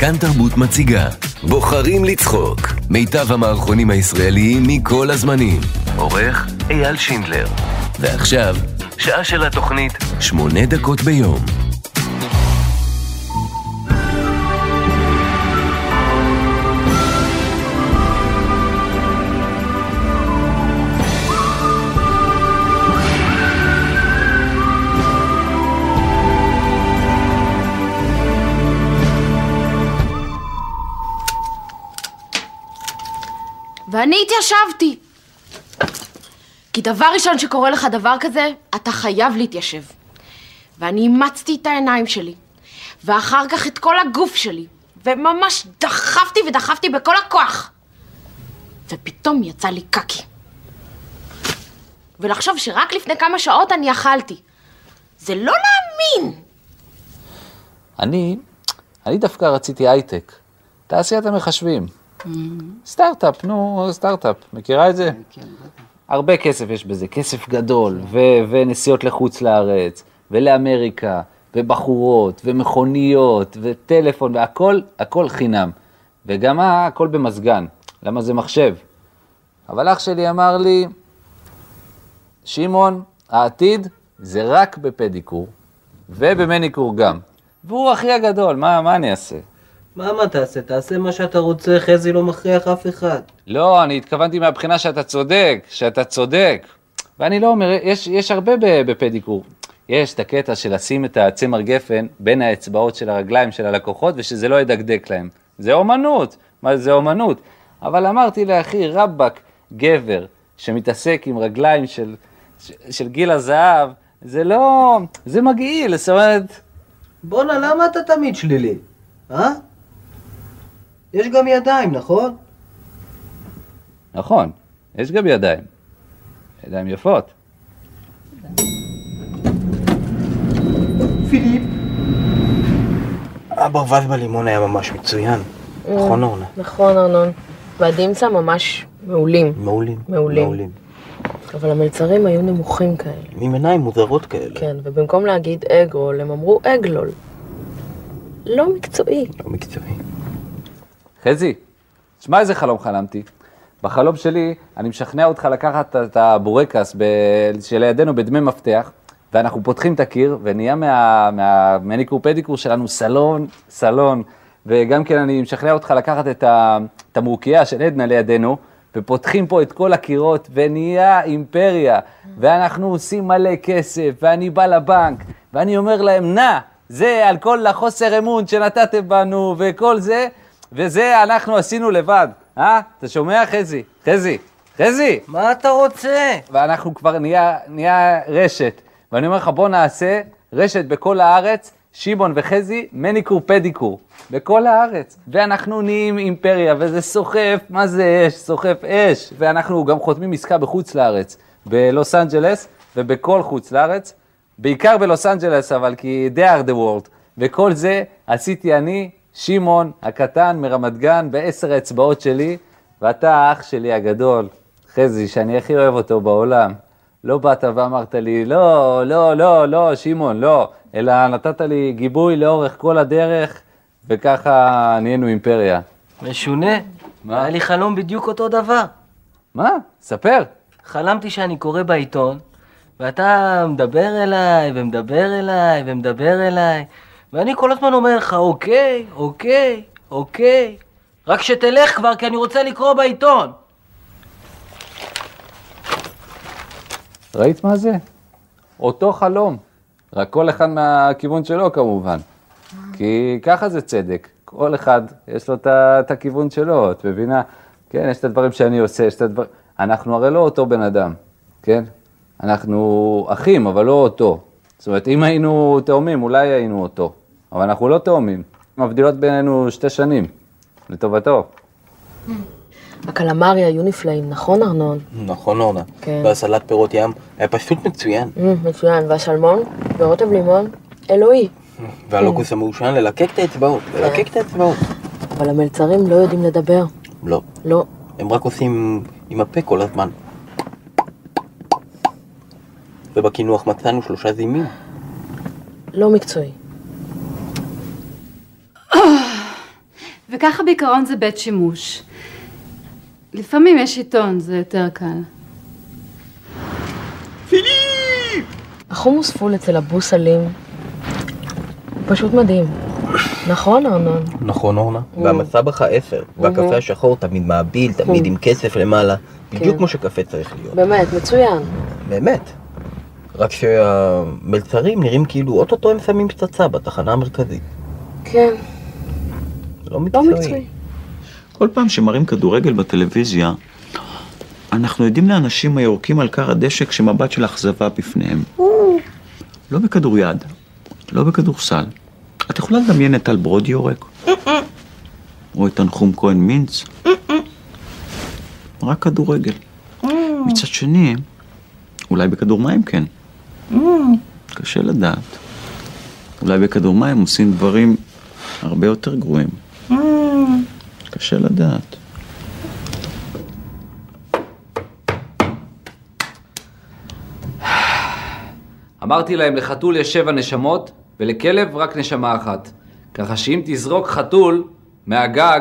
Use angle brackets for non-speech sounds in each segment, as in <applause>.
כאן תרבות מציגה בוחרים לצחוק. מיטב המערכונים הישראליים מכל הזמנים. עורך אייל שינדלר. ועכשיו, שעה של התוכנית שמונה דקות ביום ואני התיישבתי. כי דבר ראשון שקורה לך דבר כזה, אתה חייב להתיישב. ואני אימצתי את העיניים שלי, ואחר כך את כל הגוף שלי, וממש דחפתי ודחפתי בכל הכוח. ופתאום יצא לי קקי. ולחשוב שרק לפני כמה שעות אני אכלתי. זה לא להאמין! אני, אני דווקא רציתי הייטק, תעשיית המחשבים. סטארט-אפ, נו, סטארט-אפ, מכירה את זה? הרבה כסף יש בזה, כסף גדול, ו- ונסיעות לחוץ לארץ, ולאמריקה, ובחורות, ומכוניות, וטלפון, והכל, הכל חינם. וגם מה, הכל במזגן, למה זה מחשב. אבל אח שלי אמר לי, שמעון, העתיד זה רק בפדיקור, ובמניקור גם. והוא אחי הגדול, מה, מה אני אעשה? מה מה תעשה? תעשה מה שאתה רוצה, חזי לא מכריח אף אחד. לא, אני התכוונתי מהבחינה שאתה צודק, שאתה צודק. ואני לא אומר, יש, יש הרבה בפדיקור. יש את הקטע של לשים את הצמר גפן בין האצבעות של הרגליים של הלקוחות ושזה לא ידקדק להם. זה אומנות, מה זה אומנות. אבל אמרתי לאחי, רבאק, גבר שמתעסק עם רגליים של, של, של גיל הזהב, זה לא, זה מגעיל, זאת אומרת, בואנה, למה אתה תמיד שלילי? אה? יש גם ידיים, נכון? נכון, יש גם ידיים. ידיים יפות. פיליפ. הברווז בלימון היה ממש מצוין. נכון, אורנה? נכון, ארנון. והדימסה ממש מעולים. מעולים. מעולים. מעולים. אבל המלצרים היו נמוכים כאלה. עם עיניים מוזרות כאלה. כן, ובמקום להגיד אגרול, הם אמרו אגלול. לא מקצועי. לא מקצועי. חזי, תשמע איזה חלום חלמתי. בחלום שלי, אני משכנע אותך לקחת את הבורקס ב... שלידינו בדמי מפתח, ואנחנו פותחים את הקיר, ונהיה מה... מהמניקור פדיקור שלנו סלון, סלון, וגם כן אני משכנע אותך לקחת את התמרוקייה של עדנה לידינו, ופותחים פה את כל הקירות, ונהיה אימפריה, ואנחנו עושים מלא כסף, ואני בא לבנק, ואני אומר להם, נא, זה על כל החוסר אמון שנתתם בנו, וכל זה, וזה אנחנו עשינו לבד. אה? אתה שומע, חזי? חזי? חזי! מה אתה רוצה? ואנחנו כבר נהיה, נהיה רשת. ואני אומר לך, בוא נעשה רשת בכל הארץ, שמעון וחזי, מניקור פדיקור. בכל הארץ. ואנחנו נהיים אימפריה, וזה סוחף, מה זה אש? סוחף אש. ואנחנו גם חותמים עסקה בחוץ לארץ, בלוס אנג'לס ובכל חוץ לארץ. בעיקר בלוס אנג'לס, אבל כי they are the world. וכל זה עשיתי אני, שמעון הקטן מרמת גן, בעשר האצבעות שלי, ואתה האח שלי הגדול, חזי, שאני הכי אוהב אותו בעולם. לא באת ואמרת לי, לא, לא, לא, לא, שמעון, לא, אלא נתת לי גיבוי לאורך כל הדרך, וככה נהיינו אימפריה. משונה. מה? היה לי חלום בדיוק אותו דבר. מה? ספר. חלמתי שאני קורא בעיתון, ואתה מדבר אליי, ומדבר אליי, ומדבר אליי, ואני כל הזמן אומר לך, אוקיי, אוקיי, אוקיי, רק שתלך כבר, כי אני רוצה לקרוא בעיתון. ראית מה זה? אותו חלום, רק כל אחד מהכיוון שלו כמובן. כי ככה זה צדק, כל אחד יש לו את הכיוון שלו, את מבינה? כן, יש את הדברים שאני עושה, יש את הדברים... אנחנו הרי לא אותו בן אדם, כן? אנחנו אחים, אבל לא אותו. זאת אומרת, אם היינו תאומים, אולי היינו אותו, אבל אנחנו לא תאומים. מבדילות בינינו שתי שנים, לטובתו. הקלמריה היו נפלאים, נכון ארנון? נכון, אורנה. כן. והסלט פירות ים היה פשוט מצוין. מצוין, והשלמון, ורוטב לימון, אלוהי. והלוקוס המעושן, ללקק את האצבעות, ללקק את האצבעות. אבל המלצרים לא יודעים לדבר. לא, לא. הם רק עושים עם הפה כל הזמן. ובקינוח מצאנו שלושה זימים. לא מקצועי. וככה בעיקרון זה בית שימוש. לפעמים יש עיתון, זה יותר קל. החומוס פול אצל אבו סלים הוא פשוט מדהים. נכון, ארנון? נכון אורנה, והמסבך העשר, והקפה השחור תמיד מעביל, תמיד עם כסף למעלה, בדיוק כן. כמו שקפה צריך להיות. באמת, מצוין. באמת. רק שהמלצרים נראים כאילו אוטוטו הם שמים פצצה בתחנה המרכזית. כן, לא לא מקצועי. מקצועי. כל פעם שמראים כדורגל בטלוויזיה, אנחנו עדים לאנשים היורקים על כר הדשא כשמבט של אכזבה בפניהם. לא בכדוריד, לא בכדורסל. את יכולה לדמיין את טל ברודי יורק? או את תנחום כהן מינץ? רק כדורגל. מצד שני, אולי בכדור מים כן. קשה לדעת. אולי בכדור מים עושים דברים הרבה יותר גרועים. קשה לדעת. אמרתי להם, לחתול יש שבע נשמות, ולכלב רק נשמה אחת. ככה שאם תזרוק חתול מהגג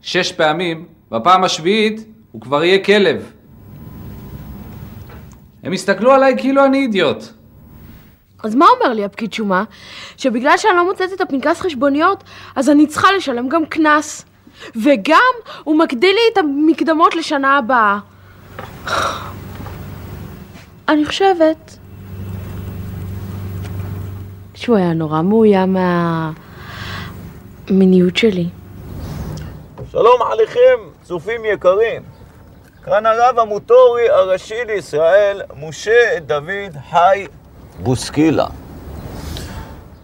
שש פעמים, בפעם השביעית הוא כבר יהיה כלב. הם הסתכלו עליי כאילו אני אידיוט. אז מה אומר לי הפקיד שומה? שבגלל שאני לא מוצאת את הפנקס חשבוניות, אז אני צריכה לשלם גם קנס. וגם הוא מגדיל לי את המקדמות לשנה הבאה. אני חושבת שהוא היה נורא מאוים מהמיניות שלי. שלום עליכם, צופים יקרים. כאן הרב המוטורי הראשי לישראל, משה דוד חי בוסקילה.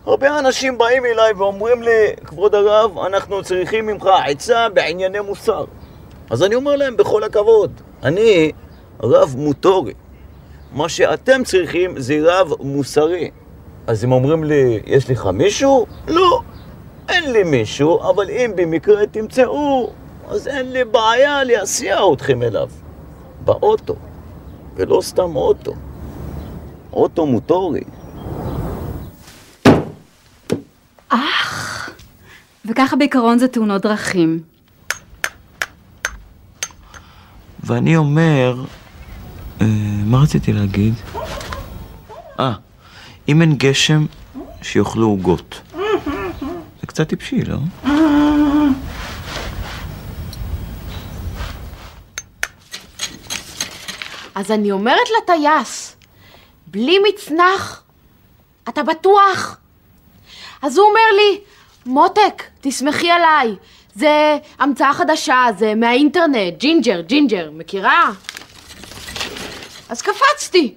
הרבה אנשים באים אליי ואומרים לי, כבוד הרב, אנחנו צריכים ממך עצה בענייני מוסר. אז אני אומר להם, בכל הכבוד, אני רב מוטורי. מה שאתם צריכים זה רב מוסרי. אז הם אומרים לי, יש לך מישהו? לא, אין לי מישהו, אבל אם במקרה תמצאו, אז אין לי בעיה להסיע אתכם אליו. באוטו, ולא סתם אוטו. אוטו מוטורי. וככה בעיקרון זה תאונות דרכים. ואני אומר, אה, מה רציתי להגיד? אה, אם אין גשם, שיאכלו עוגות. זה קצת טיפשי, לא? אז אני אומרת לטייס, בלי מצנח, אתה בטוח? אז הוא אומר לי, מותק, תסמכי עליי, זה המצאה חדשה, זה מהאינטרנט, ג'ינג'ר, ג'ינג'ר, מכירה? אז קפצתי.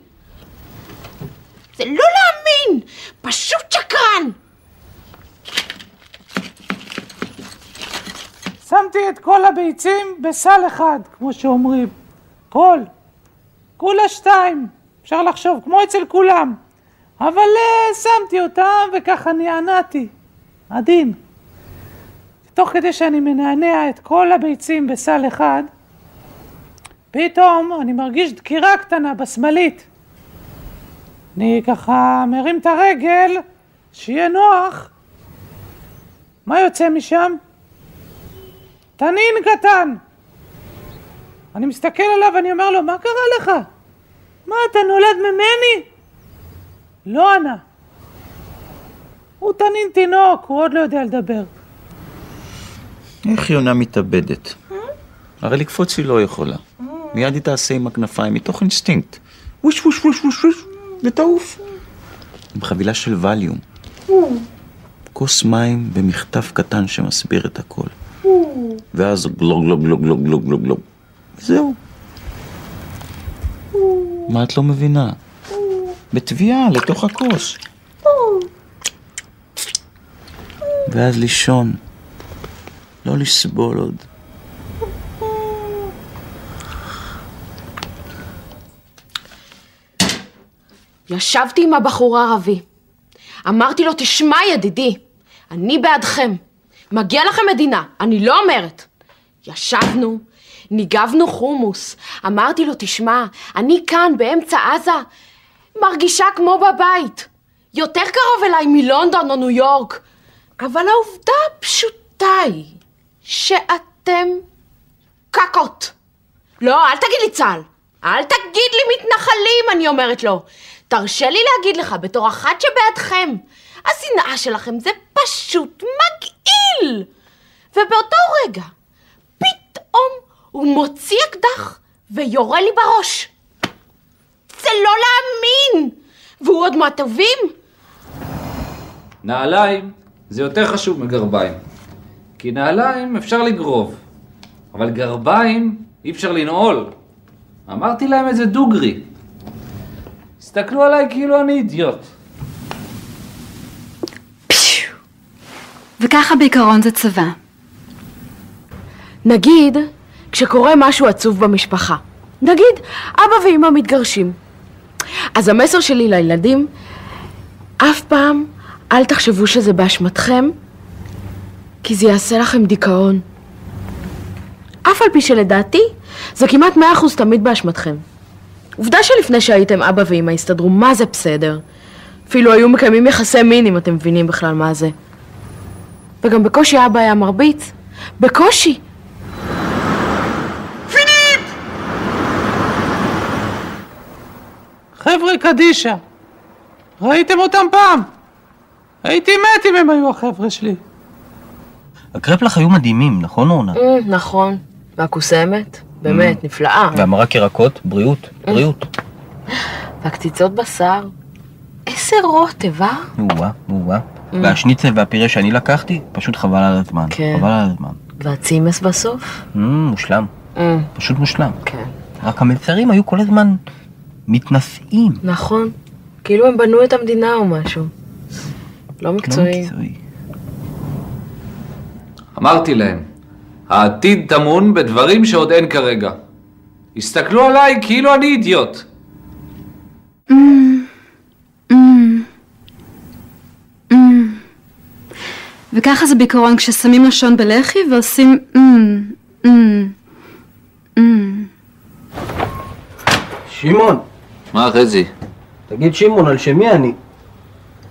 זה לא להאמין, פשוט שקרן! שמתי את כל הביצים בסל אחד, כמו שאומרים. כל. כולה שתיים. אפשר לחשוב, כמו אצל כולם. אבל אה, שמתי אותם וככה נענעתי. עדין. תוך כדי שאני מנענע את כל הביצים בסל אחד, פתאום אני מרגיש דקירה קטנה בשמאלית. אני ככה מרים את הרגל, שיהיה נוח. מה יוצא משם? תנין קטן. אני מסתכל עליו ואני אומר לו, מה קרה לך? מה, אתה נולד ממני? לא ענה. הוא תנין תינוק, הוא עוד לא יודע לדבר. איך יונה מתאבדת? הרי לקפוץ היא לא יכולה. מיד היא תעשה עם הכנפיים מתוך אינסטינקט. ווש ווש ווש ווש ווש, ותעוף. עם חבילה של ואליום. כוס מים ומכתב קטן שמסביר את הכל. ואז גלוג גלוג גלוג גלוג גלוג גלוג גלוג. מה את לא מבינה? בטביעה, לתוך הכוס. ואז לישון. לא לסבול עוד. ישבתי עם הבחור הערבי. אמרתי לו, תשמע ידידי, אני בעדכם. מגיע לכם מדינה, אני לא אומרת. ישבנו, ניגבנו חומוס. אמרתי לו, תשמע, אני כאן באמצע עזה, מרגישה כמו בבית. יותר קרוב אליי מלונדון או ניו יורק. אבל העובדה הפשוטה היא שאתם קקות. לא, אל תגיד לי צה"ל. אל תגיד לי מתנחלים, אני אומרת לו. תרשה לי להגיד לך, בתור אחת שבעדכם, השנאה שלכם זה פשוט מגעיל. ובאותו רגע, פתאום הוא מוציא אקדח ויורה לי בראש. זה לא להאמין! והוא עוד מהטובים? נעליים זה יותר חשוב מגרביים. כי נעליים אפשר לגרוב, אבל גרביים אי אפשר לנעול. אמרתי להם את זה דוגרי. הסתכלו עליי כאילו אני אידיוט. וככה בעיקרון זה צבא. נגיד, כשקורה משהו עצוב במשפחה. נגיד, אבא ואמא מתגרשים. אז המסר שלי לילדים, אף פעם אל תחשבו שזה באשמתכם, כי זה יעשה לכם דיכאון. אף על פי שלדעתי, זה כמעט מאה אחוז תמיד באשמתכם. עובדה שלפני שהייתם אבא ואמא הסתדרו, מה זה בסדר? אפילו היו מקיימים יחסי מין, אם אתם מבינים בכלל מה זה. וגם בקושי אבא היה מרביץ. בקושי. חבר'ה קדישה, ראיתם אותם פעם? הייתי מת אם הם היו החבר'ה שלי. הקרפלח היו מדהימים, נכון אורנה? אה, נכון. והקוסמת, באמת, נפלאה. והמרק ירקות, בריאות, בריאות. והקציצות בשר, איזה רוטב, אה? או-אה, או-אה. והשניצל והפירה שאני לקחתי, פשוט חבל על הזמן. כן. חבל על הזמן. והצימס בסוף? Mm, מושלם. אה, פשוט מושלם. כן. רק המלצרים היו כל הזמן מתנשאים. נכון. כאילו הם בנו את המדינה או משהו. לא לא מקצועי. אמרתי להם, העתיד טמון בדברים שעוד אין כרגע. הסתכלו עליי כאילו אני אידיוט. וככה זה בעיקרון כששמים לשון בלחי ועושים. שמעון, מה חזי? תגיד שמעון, על שמי אני?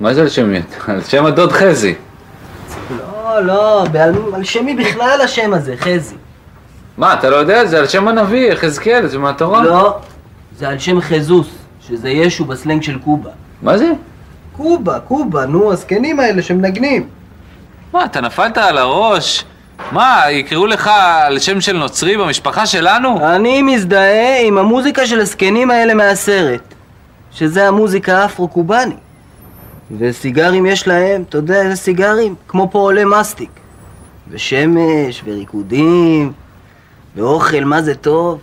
מה זה על שם מי? על שם הדוד חזי. לא, לא, בעל- על שמי בכלל השם הזה, חזי. מה, אתה לא יודע? זה על שם הנביא, יחזקאל, זה מהתורה. לא, זה על שם חזוס, שזה ישו בסלנג של קובה. מה זה? קובה, קובה, נו, הזקנים האלה שמנגנים. מה, אתה נפלת על הראש? מה, יקראו לך על שם של נוצרי במשפחה שלנו? אני מזדהה עם המוזיקה של הזקנים האלה מהסרט, שזה המוזיקה האפרו-קובאני. וסיגרים יש להם, אתה יודע איזה סיגרים? כמו פועלי מסטיק. ושמש, וריקודים, ואוכל, מה זה טוב.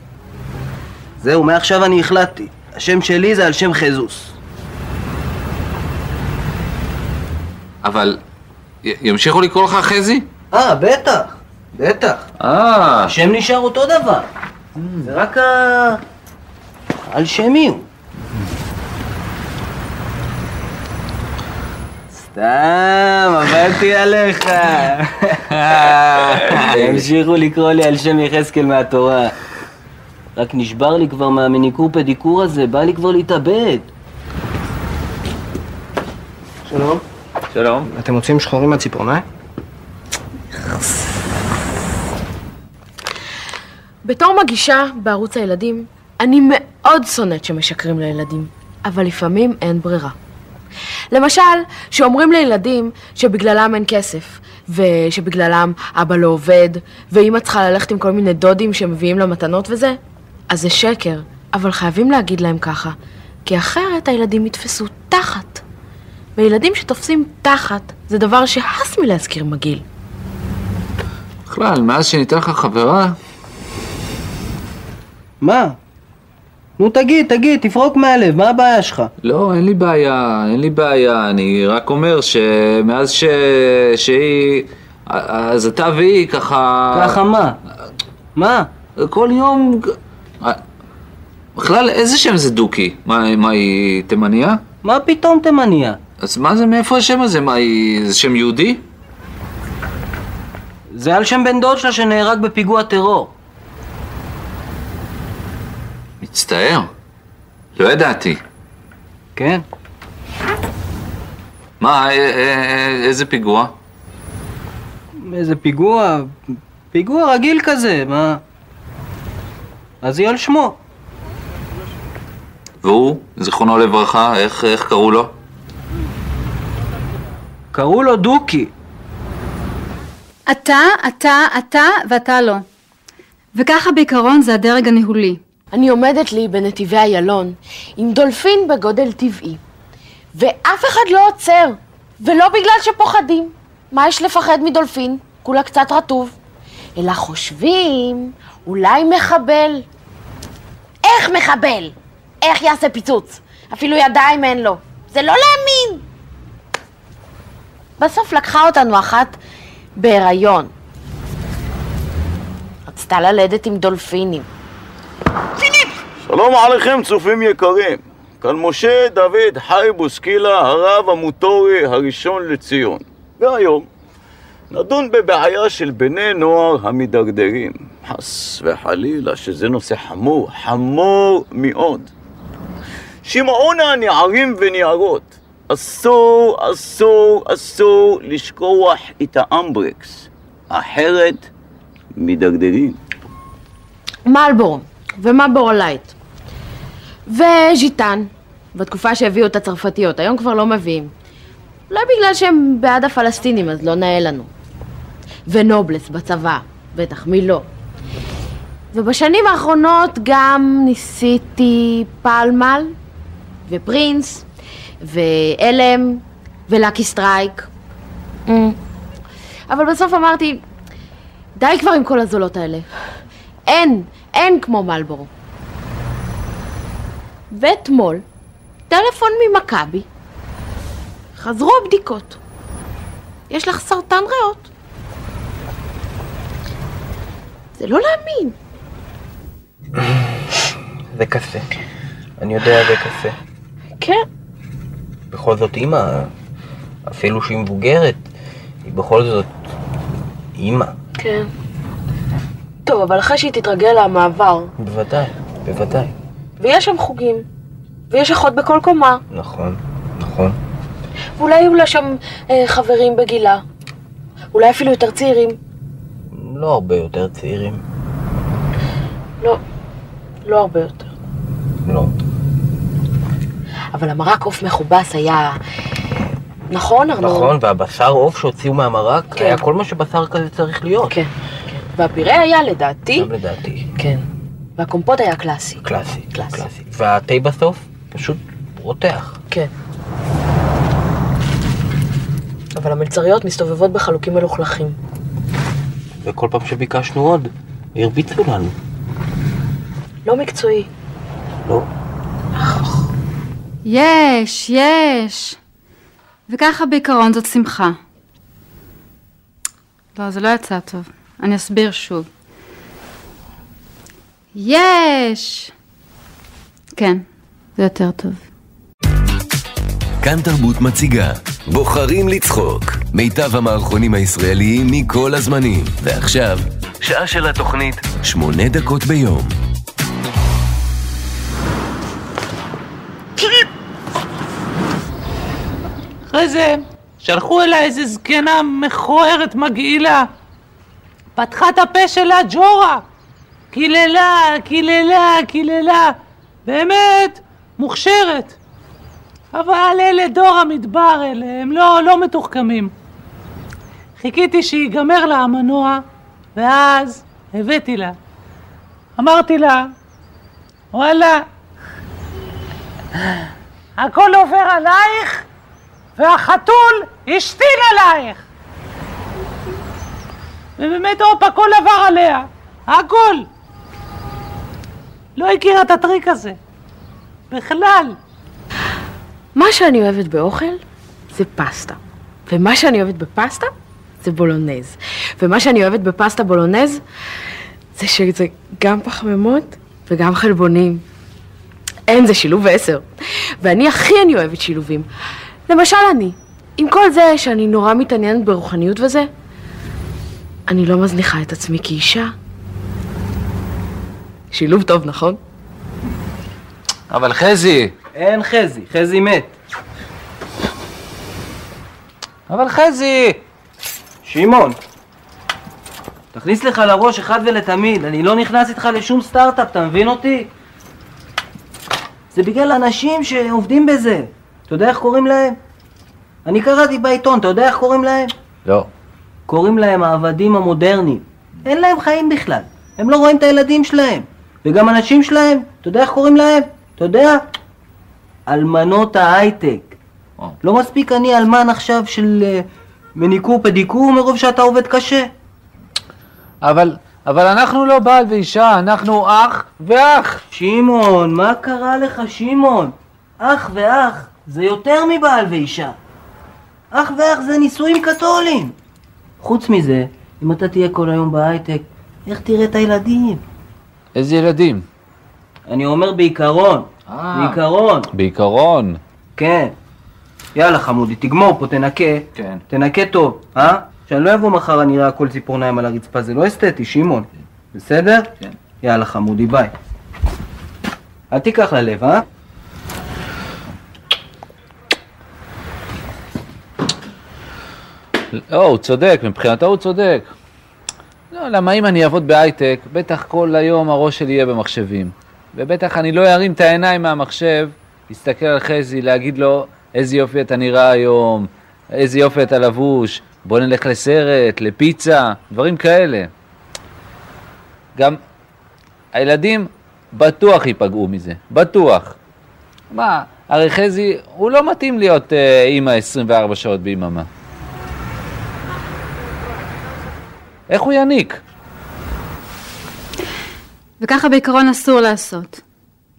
זהו, מעכשיו אני החלטתי. השם שלי זה על שם חזוס. אבל י- ימשיכו לקרוא לך חזי? אה, בטח, בטח. אה, השם נשאר אותו דבר. זה רק ה... על שמי הוא. סתם, עבדתי עליך. המשיכו לקרוא לי על שם יחזקאל מהתורה. רק נשבר לי כבר מהמניקור פדיקור הזה, בא לי כבר להתאבד. שלום. שלום. אתם מוצאים שחורים מהציפורניים? בתור מגישה בערוץ הילדים, אני מאוד שונאת שמשקרים לילדים, אבל לפעמים אין ברירה. למשל, שאומרים לילדים שבגללם אין כסף, ושבגללם אבא לא עובד, ואמא צריכה ללכת עם כל מיני דודים שמביאים לה מתנות וזה, אז זה שקר, אבל חייבים להגיד להם ככה, כי אחרת הילדים יתפסו תחת. וילדים שתופסים תחת זה דבר שהס מלהזכיר מגעיל. בכלל, מאז שניתן לך חברה, מה? נו תגיד, תגיד, תפרוק מהלב, מה הבעיה שלך? לא, אין לי בעיה, אין לי בעיה, אני רק אומר שמאז ש... שהיא... אז אתה והיא ככה... ככה מה? מה? כל יום... בכלל, איזה שם זה דוקי? מה, מה היא תימניה? מה פתאום תימניה? אז מה זה, מאיפה השם הזה? מה, היא... זה שם יהודי? זה על שם בן דוד שלה שנהרג בפיגוע טרור. מצטער. לא ידעתי. כן. מה, א- א- איזה פיגוע? איזה פיגוע, פיגוע רגיל כזה, מה? אז היא על שמו. והוא, זיכרונו לברכה, איך, איך קראו לו? קראו לו דוקי. אתה, אתה, אתה ואתה לא. וככה בעיקרון זה הדרג הניהולי. אני עומדת לי בנתיבי איילון עם דולפין בגודל טבעי, ואף אחד לא עוצר, ולא בגלל שפוחדים. מה יש לפחד מדולפין? כולה קצת רטוב. אלא חושבים, אולי מחבל. איך מחבל? איך יעשה פיצוץ? אפילו ידיים אין לו. זה לא להאמין. בסוף לקחה אותנו אחת בהיריון. רצתה ללדת עם דולפינים. שלום עליכם צופים יקרים. כאן משה דוד חי בוסקילה, הרב המוטורי הראשון לציון. והיום נדון בבעיה של בני נוער המדרדרים. חס וחלילה, שזה נושא חמור, חמור מאוד. שמעו נערים ונערות, אסור, אסור, אסור לשכוח את האמברקס, אחרת מדרדרים. מלבורו ומלבורו לייט וז'יטן בתקופה שהביאו את הצרפתיות, היום כבר לא מביאים. אולי בגלל שהם בעד הפלסטינים אז לא נאה לנו. ונובלס בצבא, בטח, מי לא? ובשנים האחרונות גם ניסיתי פלמל ופרינס ו L&M ולאקי סטרייק. Mm. אבל בסוף אמרתי, די כבר עם כל הזולות האלה. אין, אין כמו מלבורו. ואתמול, טלפון ממכבי, חזרו הבדיקות. יש לך סרטן ריאות. זה לא להאמין. <coughs> זה קשה. אני יודע זה קשה. כן. בכל זאת אימא, אפילו שהיא מבוגרת, היא בכל זאת אימא. כן. טוב, אבל אחרי שהיא תתרגל למעבר, בוודאי, בוודאי. ויש שם חוגים, ויש אחות בכל קומה, נכון, נכון. ואולי יהיו לה שם אה, חברים בגילה, אולי אפילו יותר צעירים. לא הרבה יותר צעירים. לא, לא הרבה יותר. לא. אבל המרק עוף מכובס היה... נכון, ארנון? נכון, והבשר עוף שהוציאו מהמרק כן. היה כל מה שבשר כזה צריך להיות. כן. והפירה היה לדעתי... גם לדעתי. כן. והקומפוט היה קלאסי. קלאסי. קלאסי. קלאסי. והתה בסוף פשוט רותח. כן. אבל המלצריות מסתובבות בחלוקים מלוכלכים. וכל פעם שביקשנו עוד, הרביצו לנו. לא מקצועי. לא. יש, יש. וככה בעיקרון זאת שמחה. לא, זה לא יצא טוב. אני אסביר שוב. יש! כן, זה יותר טוב. כאן תרבות מציגה בוחרים לצחוק מיטב המערכונים הישראליים מכל הזמנים ועכשיו, שעה של התוכנית שמונה דקות ביום אחרי זה שלחו אליי איזה זקנה מכוערת מגעילה. פתחה את הפה שלה ג'ורה. קיללה, קיללה, קיללה. באמת, מוכשרת. אבל אלה דור המדבר אלה, הם לא, לא מתוחכמים. חיכיתי שיגמר לה המנוע, ואז הבאתי לה. אמרתי לה, וואלה, הכל עובר עלייך, והחתול השתין עלייך. ובאמת, הופ, הכל עבר עליה. הכל. לא הכירה את הטריק הזה. בכלל. מה שאני אוהבת באוכל זה פסטה. ומה שאני אוהבת בפסטה זה בולונז. ומה שאני אוהבת בפסטה בולונז זה שזה גם פחמימות וגם חלבונים. אין, זה שילוב עשר. ואני הכי אני אוהבת שילובים. למשל אני, עם כל זה שאני נורא מתעניינת ברוחניות וזה, אני לא מזניחה את עצמי כאישה. שילוב טוב, נכון? אבל חזי, אין חזי, חזי מת. אבל חזי, שמעון, תכניס לך לראש אחד ולתמיד, אני לא נכנס איתך לשום סטארט-אפ, אתה מבין אותי? זה בגלל אנשים שעובדים בזה. אתה יודע איך קוראים להם? אני קראתי בעיתון, אתה יודע איך קוראים להם? לא. קוראים להם העבדים המודרניים. אין להם חיים בכלל. הם לא רואים את הילדים שלהם. וגם הנשים שלהם, אתה יודע איך קוראים להם? אתה יודע? אלמנות ההייטק. לא מספיק אני אלמן עכשיו של אה, מניקור פדיקור מרוב שאתה עובד קשה? אבל, אבל אנחנו לא בעל ואישה, אנחנו אח ואח. שמעון, מה קרה לך, שמעון? אח ואח זה יותר מבעל ואישה. אח ואח זה נישואים קתולים. חוץ מזה, אם אתה תהיה כל היום בהייטק, איך תראה את הילדים? איזה ילדים? אני אומר בעיקרון. בעיקרון. בעיקרון. כן. יאללה חמודי, תגמור פה, תנקה. כן. תנקה טוב, אה? שאני לא אבוא מחר אני אראה הכל ציפורניים על הרצפה, זה לא אסתטי, שמעון. בסדר? כן. יאללה חמודי, ביי. אל תיקח ללב, אה? לא, הוא צודק, מבחינתו הוא צודק. לא, למה אם אני אעבוד בהייטק, בטח כל היום הראש שלי יהיה במחשבים. ובטח אני לא ארים את העיניים מהמחשב, להסתכל על חזי, להגיד לו, איזה יופי אתה נראה היום, איזה יופי אתה לבוש, בוא נלך לסרט, לפיצה, דברים כאלה. גם הילדים בטוח ייפגעו מזה, בטוח. מה, הרי חזי, הוא לא מתאים להיות אה, אימא 24 שעות ביממה. איך הוא יניק? וככה בעיקרון אסור לעשות.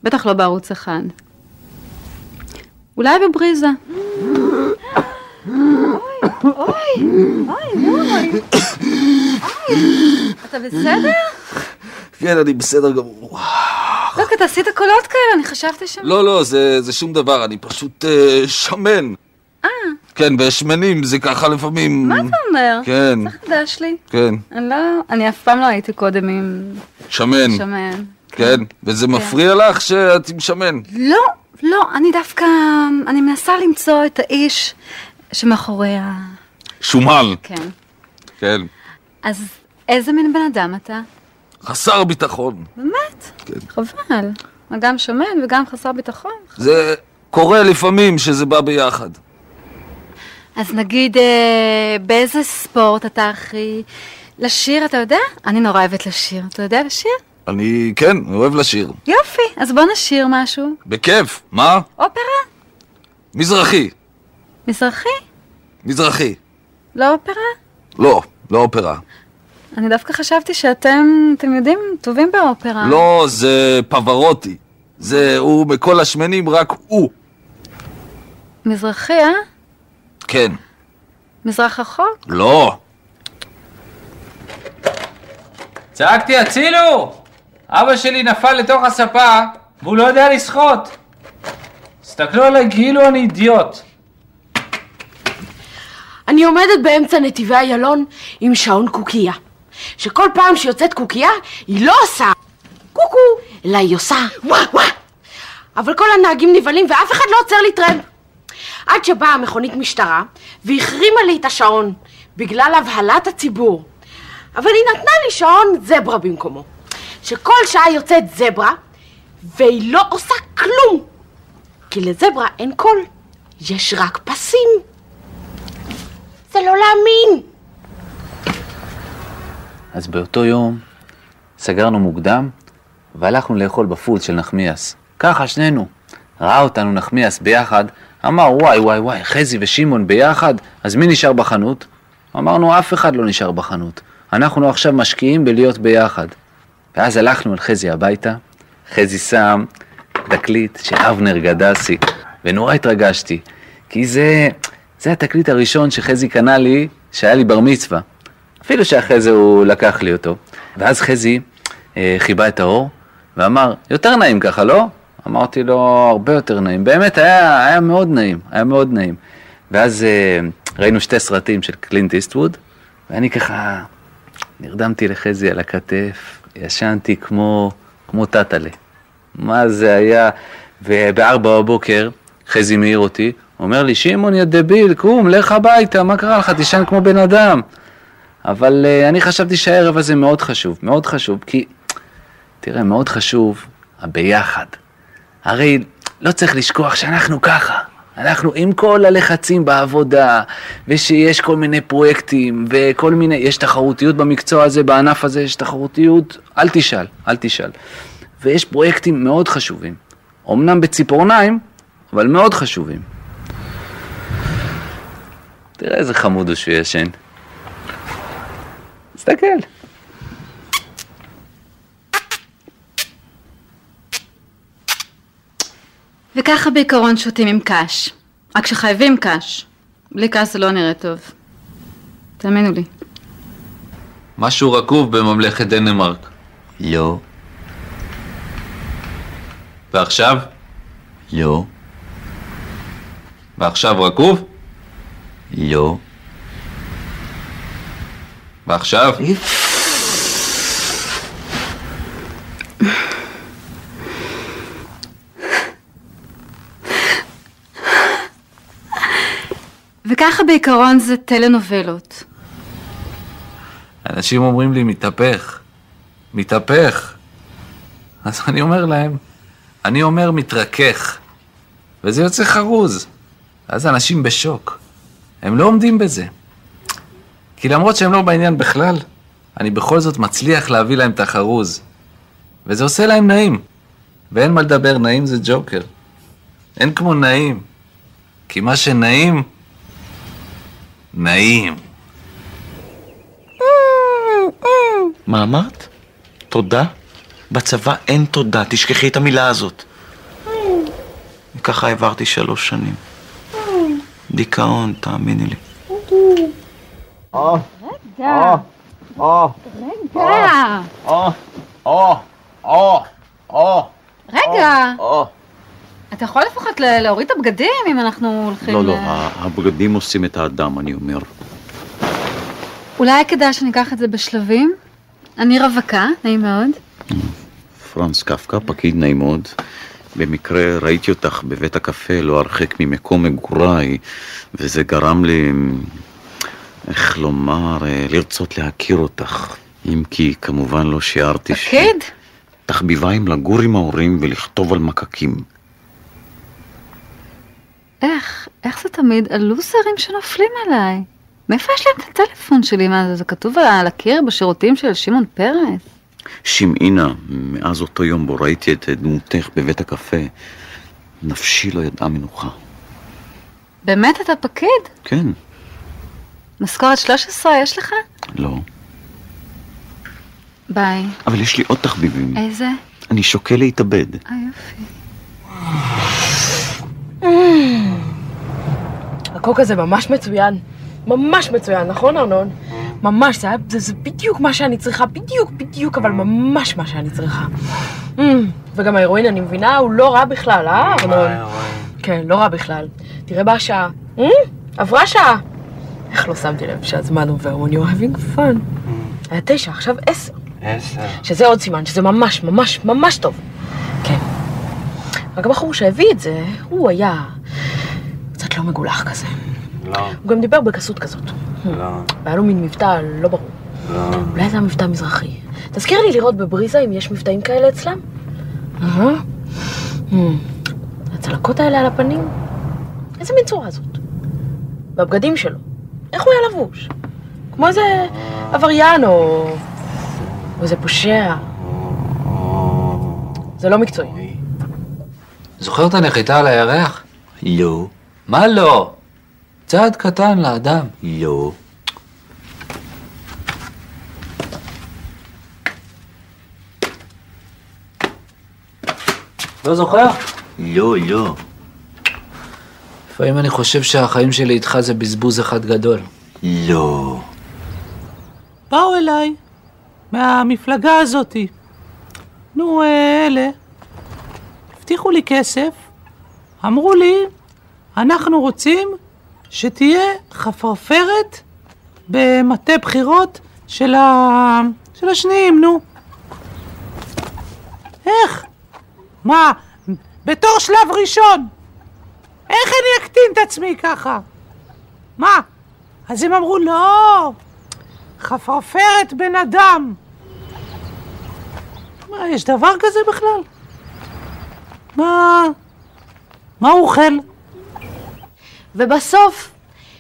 בטח לא בערוץ אחד. אולי בבריזה. אתה בסדר? כן, אני בסדר גמור. לא, כי אתה עשית קולות כאלה, אני חשבתי ש... לא, לא, זה, זה שום דבר, אני פשוט אה, שמן. אה, כן, ושמנים זה ככה לפעמים. מה אתה אומר? כן, זה חדש לי. כן, אני לא... אני אף פעם לא הייתי קודם עם שמן. שמן. כן, וזה מפריע לך שאת עם שמן. לא, לא, אני דווקא... אני מנסה למצוא את האיש שמאחורי ה... שומן. כן. כן. אז איזה מין בן אדם אתה? חסר ביטחון. באמת? כן. חבל. גם שמן וגם חסר ביטחון. זה קורה לפעמים שזה בא ביחד. אז נגיד, אה, באיזה ספורט אתה הכי... לשיר, אתה יודע? אני נורא אוהבת לשיר. אתה יודע לשיר? אני, כן, אוהב לשיר. יופי, אז בוא נשיר משהו. בכיף. מה? אופרה? מזרחי. מזרחי? מזרחי. לא אופרה? לא, לא אופרה. אני דווקא חשבתי שאתם, אתם יודעים, טובים באופרה. לא, זה פברוטי. זה, הוא מכל השמנים, רק הוא. מזרחי, אה? כן. מזרח רחוק? לא. צעקתי הצילו! אבא שלי נפל לתוך הספה והוא לא יודע לשחות. תסתכלו עליי כאילו אני אידיוט. אני עומדת באמצע נתיבי איילון עם שעון קוקייה. שכל פעם שיוצאת קוקייה, היא לא עושה קוקו, אלא היא עושה וואה וואה. אבל כל הנהגים נבהלים ואף אחד לא עוצר לי טרמפ. עד שבאה מכונית משטרה והחרימה לי את השעון בגלל הבהלת הציבור. אבל היא נתנה לי שעון זברה במקומו. שכל שעה יוצאת זברה והיא לא עושה כלום. כי לזברה אין קול, יש רק פסים. זה לא להאמין. אז באותו יום סגרנו מוקדם והלכנו לאכול בפול של נחמיאס. ככה שנינו. ראה אותנו נחמיאס ביחד, אמר וואי וואי וואי, חזי ושמעון ביחד, אז מי נשאר בחנות? אמרנו אף אחד לא נשאר בחנות. אנחנו עכשיו משקיעים בלהיות ביחד. ואז הלכנו אל חזי הביתה, חזי שם תקליט של אבנר גדסי, ונורא התרגשתי, כי זה, זה התקליט הראשון שחזי קנה לי, שהיה לי בר מצווה. אפילו שאחרי זה הוא לקח לי אותו. ואז חזי אה, חיבה את האור, ואמר, יותר נעים ככה, לא? אמרתי לו, הרבה יותר נעים. באמת, היה, היה מאוד נעים, היה מאוד נעים. ואז אה, ראינו שתי סרטים של קלינט איסטווד, ואני ככה נרדמתי לחזי על הכתף, ישנתי כמו, כמו טאטאלה. מה זה היה? ובארבע בבוקר חזי מעיר אותי, אומר לי, שמעון יא דביל, קום, לך הביתה, מה קרה לך? תישן כמו בן אדם. אבל uh, אני חשבתי שהערב הזה מאוד חשוב, מאוד חשוב, כי, תראה, מאוד חשוב הביחד. הרי לא צריך לשכוח שאנחנו ככה. אנחנו עם כל הלחצים בעבודה, ושיש כל מיני פרויקטים, וכל מיני, יש תחרותיות במקצוע הזה, בענף הזה יש תחרותיות, אל תשאל, אל תשאל. ויש פרויקטים מאוד חשובים. אמנם בציפורניים, אבל מאוד חשובים. תראה איזה חמוד הוא שהוא ישן. תסתכל. וככה בעיקרון שותים עם קש. רק שחייבים קש. בלי קש זה לא נראה טוב. תאמינו לי. משהו רקוב בממלכת דנמרק. לא, ועכשיו? לא, ועכשיו רקוב? לא. ועכשיו? וככה בעיקרון זה טלנובלות. אנשים אומרים לי, מתהפך, מתהפך. אז אני אומר להם, אני אומר מתרכך, וזה יוצא חרוז. אז אנשים בשוק. הם לא עומדים בזה. כי למרות שהם לא בעניין בכלל, אני בכל זאת מצליח להביא להם את החרוז. וזה עושה להם נעים. ואין מה לדבר, נעים זה ג'וקר. אין כמו נעים. כי מה שנעים, נעים. מה אמרת? תודה? בצבא אין תודה, תשכחי את המילה הזאת. ככה העברתי שלוש שנים. דיכאון, תאמיני לי. רגע. רגע. אתה יכול לפחות להוריד את הבגדים אם אנחנו הולכים לא. לא, הבגדים עושים את האדם, אני אומר. אולי כדאי שניקח את זה בשלבים? אני רווקה, נעים מאוד. פרנס קפקא, פקיד נעים מאוד. במקרה ראיתי אותך בבית הקפה לא הרחק ממקום מגוריי, וזה גרם לי, איך לומר, אה, לרצות להכיר אותך. אם כי כמובן לא שיערתי ש... פקיד? תחביביים לגור עם ההורים ולכתוב על מקקים. איך? איך זה תמיד הלוזרים שנופלים עליי? מאיפה יש להם את הטלפון שלי? מה זה, זה כתוב על הקיר בשירותים של שמעון פרס? שמעינה, מאז אותו יום בו ראיתי את דמותך בבית הקפה, נפשי לא ידעה מנוחה. באמת אתה פקיד? כן, משכורת 13 יש לך? לא. ביי. אבל יש לי עוד תחביבים. איזה? אני שוקל להתאבד. אה, יופי. הקוק הזה ממש מצוין. ממש מצוין, נכון ארנון? ממש, זה, היה, זה, זה בדיוק מה שאני צריכה, בדיוק, בדיוק, אבל ממש מה שאני צריכה. Mm, וגם ההירואין, אני מבינה, הוא לא רע בכלל, אה, ארנון? כן, לא רע בכלל. תראה בה השעה. Mm, עברה שעה. איך לא שמתי לב שהזמן עובר when you're having fun. היה תשע, עכשיו עשר. עשר. שזה עוד סימן, שזה ממש, ממש, ממש טוב. כן. רק הבחור שהביא את זה, הוא היה קצת לא מגולח כזה. לא, הוא גם דיבר בגסות כזאת. לא, והיה לו מין מבטא לא ברור. לא. אולי זה היה מבטא מזרחי. תזכיר לי לראות בבריזה אם יש מבטאים כאלה אצלם. אהה. Hmm. הצלקות האלה על הפנים? איזה מין צורה זאת? והבגדים שלו, איך הוא היה לבוש? כמו איזה עבריין או... או איזה פושע. זה לא מקצועי. זוכר את הנחיתה על הירח? לא, מה לא? צעד קטן לאדם. לא. לא זוכר? לא, לא. לפעמים אני חושב שהחיים שלי איתך זה בזבוז אחד גדול. לא. באו אליי, מהמפלגה הזאתי. נו, אה, אלה. הבטיחו לי כסף, אמרו לי, אנחנו רוצים שתהיה חפרפרת במטה בחירות של, ה... של השניים, נו. איך? מה, בתור שלב ראשון? איך אני אקטין את עצמי ככה? מה? אז הם אמרו, לא, חפרפרת בן אדם. מה, יש דבר כזה בכלל? מה... מה הוא אוכל? ובסוף,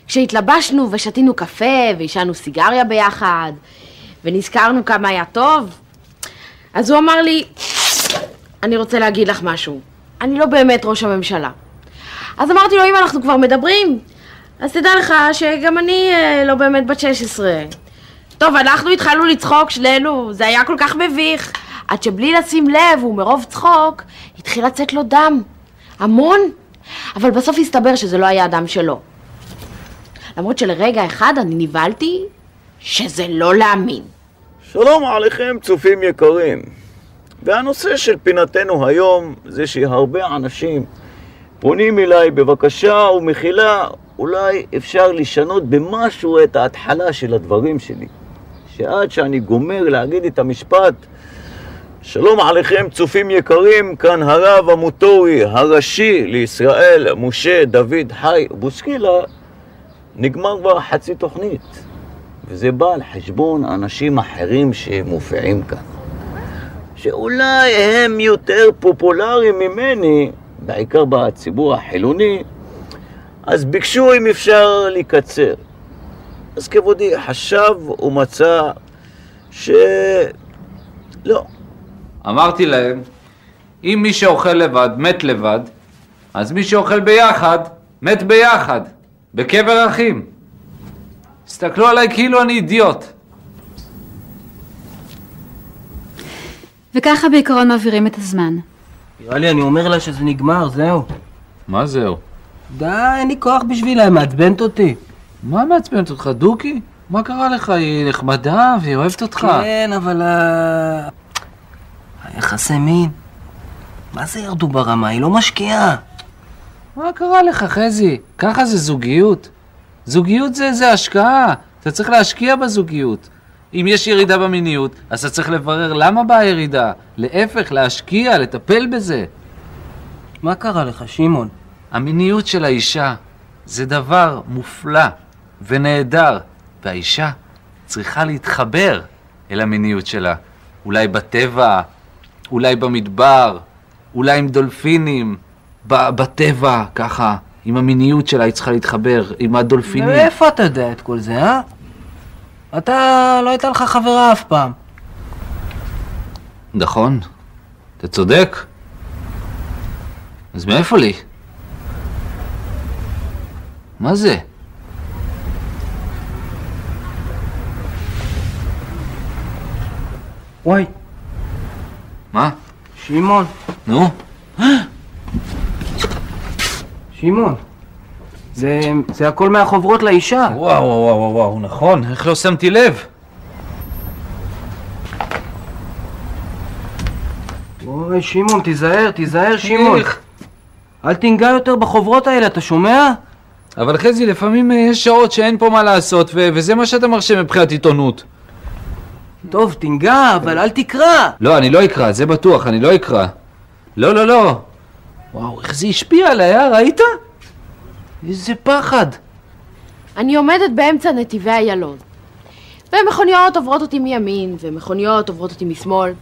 כשהתלבשנו ושתינו קפה ועישנו סיגריה ביחד, ונזכרנו כמה היה טוב, אז הוא אמר לי, אני רוצה להגיד לך משהו, אני לא באמת ראש הממשלה. אז אמרתי לו, אם אנחנו כבר מדברים, אז תדע לך שגם אני אה, לא באמת בת 16. טוב, אנחנו התחלנו לצחוק שנינו, זה היה כל כך מביך, עד שבלי לשים לב ומרוב צחוק, התחיל לצאת לו דם. המון. אבל בסוף הסתבר שזה לא היה הדם שלו. למרות שלרגע אחד אני נבהלתי שזה לא להאמין. שלום עליכם, צופים יקרים. והנושא של פינתנו היום זה שהרבה אנשים פונים אליי בבקשה ומחילה, אולי אפשר לשנות במשהו את ההתחלה של הדברים שלי. שעד שאני גומר להגיד את המשפט שלום עליכם צופים יקרים, כאן הרב המוטורי הראשי לישראל, משה דוד חי בוסקילה, נגמר כבר חצי תוכנית. וזה בא על חשבון אנשים אחרים שמופיעים כאן. שאולי הם יותר פופולריים ממני, בעיקר בציבור החילוני, אז ביקשו אם אפשר לקצר. אז כבודי חשב ומצא ש... לא. אמרתי להם, אם מי שאוכל לבד מת לבד, אז מי שאוכל ביחד, מת ביחד, בקבר אחים. הסתכלו עליי כאילו אני אידיוט. וככה בעיקרון מעבירים את הזמן. נראה לי, אני אומר לה שזה נגמר, זהו. מה זהו? די, אין לי כוח בשבילה, היא מעצבנת אותי. מה מעצבנת אותך, דוקי? מה קרה לך? היא נחמדה והיא אוהבת אותך. כן, אבל ה... היחסי מין. מה זה ירדו ברמה? היא לא משקיעה. מה קרה לך, חזי? ככה זה זוגיות. זוגיות זה, זה השקעה. אתה צריך להשקיע בזוגיות. אם יש ירידה במיניות, אז אתה צריך לברר למה באה הירידה. להפך, להשקיע, לטפל בזה. מה קרה לך, שמעון? המיניות של האישה זה דבר מופלא ונהדר, והאישה צריכה להתחבר אל המיניות שלה. אולי בטבע, אולי במדבר, אולי עם דולפינים, בטבע, ככה, עם המיניות שלה היא צריכה להתחבר, עם הדולפינים. מאיפה אתה יודע את כל זה, אה? אתה, לא הייתה לך חברה אף פעם. נכון, אתה צודק. אז מאיפה לי? מה זה? וואי, מה? שמעון, נו? שמעון. זה, זה הכל מהחוברות לאישה. וואו, וואו, וואו, וואו, נכון, איך לא שמתי לב? אוי, שמעון, תיזהר, תיזהר, שמעון. אל תנגע יותר בחוברות האלה, אתה שומע? אבל חזי, לפעמים אה, יש שעות שאין פה מה לעשות, וזה מה שאתה מרשה מבחינת עיתונות. טוב, תנגע, אבל אל תקרא. לא, אני לא אקרא, זה בטוח, אני לא אקרא. לא, לא, לא. וואו, איך זה השפיע עליי, אה? ראית? איזה פחד. אני עומדת באמצע נתיבי איילון. ומכוניות עוברות אותי מימין, ומכוניות עוברות אותי משמאל,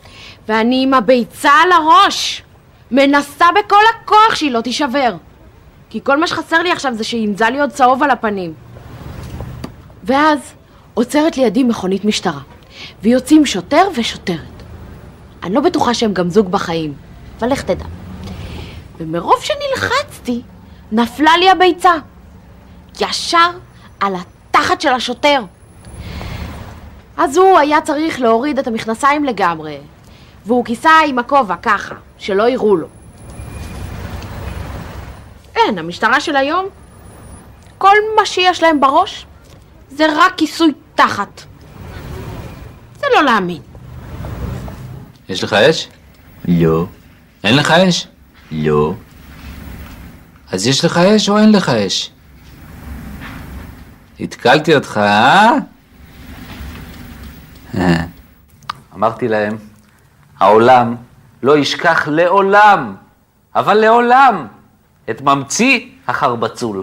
ואני עם הביצה על הראש, מנסה בכל הכוח שהיא לא תישבר. כי כל מה שחסר לי עכשיו זה שינזל לי עוד צהוב על הפנים. ואז עוצרת לידי מכונית משטרה, ויוצאים שוטר ושוטרת. אני לא בטוחה שהם גם זוג בחיים, אבל לך תדע. ומרוב שנלחצתי, נפלה לי הביצה. ישר על התחת של השוטר. אז הוא היה צריך להוריד את המכנסיים לגמרי, והוא כיסה עם הכובע ככה, שלא יראו לו. אין, המשטרה של היום, כל מה שיש להם בראש זה רק כיסוי תחת. זה לא להאמין. יש לך אש? לא, אין לך אש? לא. אז יש לך אש או אין לך אש? התקלתי אותך, אה? אה. אמרתי להם, העולם לא ישכח לעולם, אבל לעולם, את ממציא החרבצול.